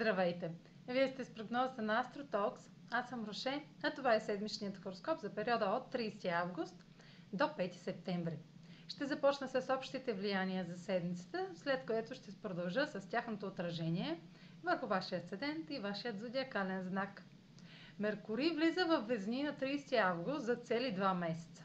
Здравейте! Вие сте с прогнозата на AstroTalks. Аз съм Роше, а това е седмичният хороскоп за периода от 30 август до 5 септември. Ще започна с общите влияния за седмицата, след което ще продължа с тяхното отражение върху вашия асцендент и вашият зодиакален знак. Меркурий влиза в Везни на 30 август за цели 2 месеца.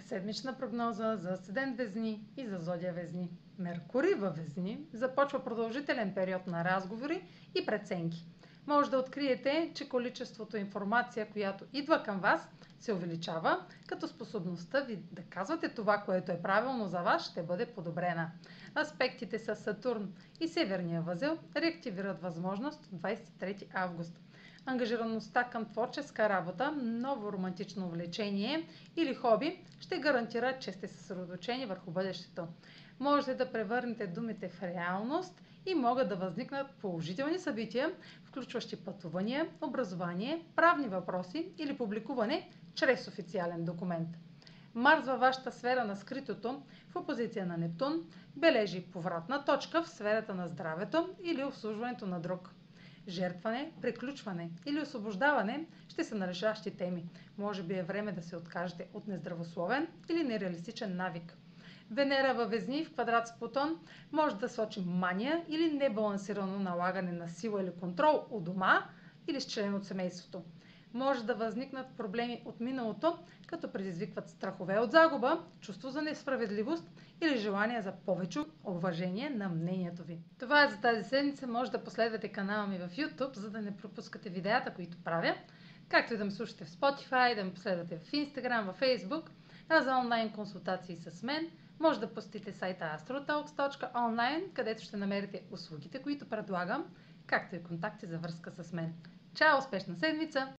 седмична прогноза за Седен Везни и за Зодия Везни. Меркурий във Везни започва продължителен период на разговори и преценки. Може да откриете, че количеството информация, която идва към вас, се увеличава, като способността ви да казвате това, което е правилно за вас, ще бъде подобрена. Аспектите с Сатурн и Северния възел реактивират възможност 23 август ангажираността към творческа работа, ново романтично увлечение или хоби ще гарантира, че сте съсредоточени върху бъдещето. Можете да превърнете думите в реалност и могат да възникнат положителни събития, включващи пътувания, образование, правни въпроси или публикуване чрез официален документ. Марс във вашата сфера на скритото в опозиция на Нептун бележи повратна точка в сферата на здравето или обслужването на друг жертване, приключване или освобождаване ще са нарешащи теми. Може би е време да се откажете от нездравословен или нереалистичен навик. Венера във Везни в квадрат с Плутон може да сочи мания или небалансирано налагане на сила или контрол у дома или с член от семейството може да възникнат проблеми от миналото, като предизвикват страхове от загуба, чувство за несправедливост или желание за повече уважение на мнението ви. Това е за тази седмица. Може да последвате канала ми в YouTube, за да не пропускате видеята, които правя, както и да ме слушате в Spotify, да ме последвате в Instagram, в Facebook, а за онлайн консултации с мен може да посетите сайта astrotalks.online, където ще намерите услугите, които предлагам, както и контакти за връзка с мен. Чао! Успешна седмица!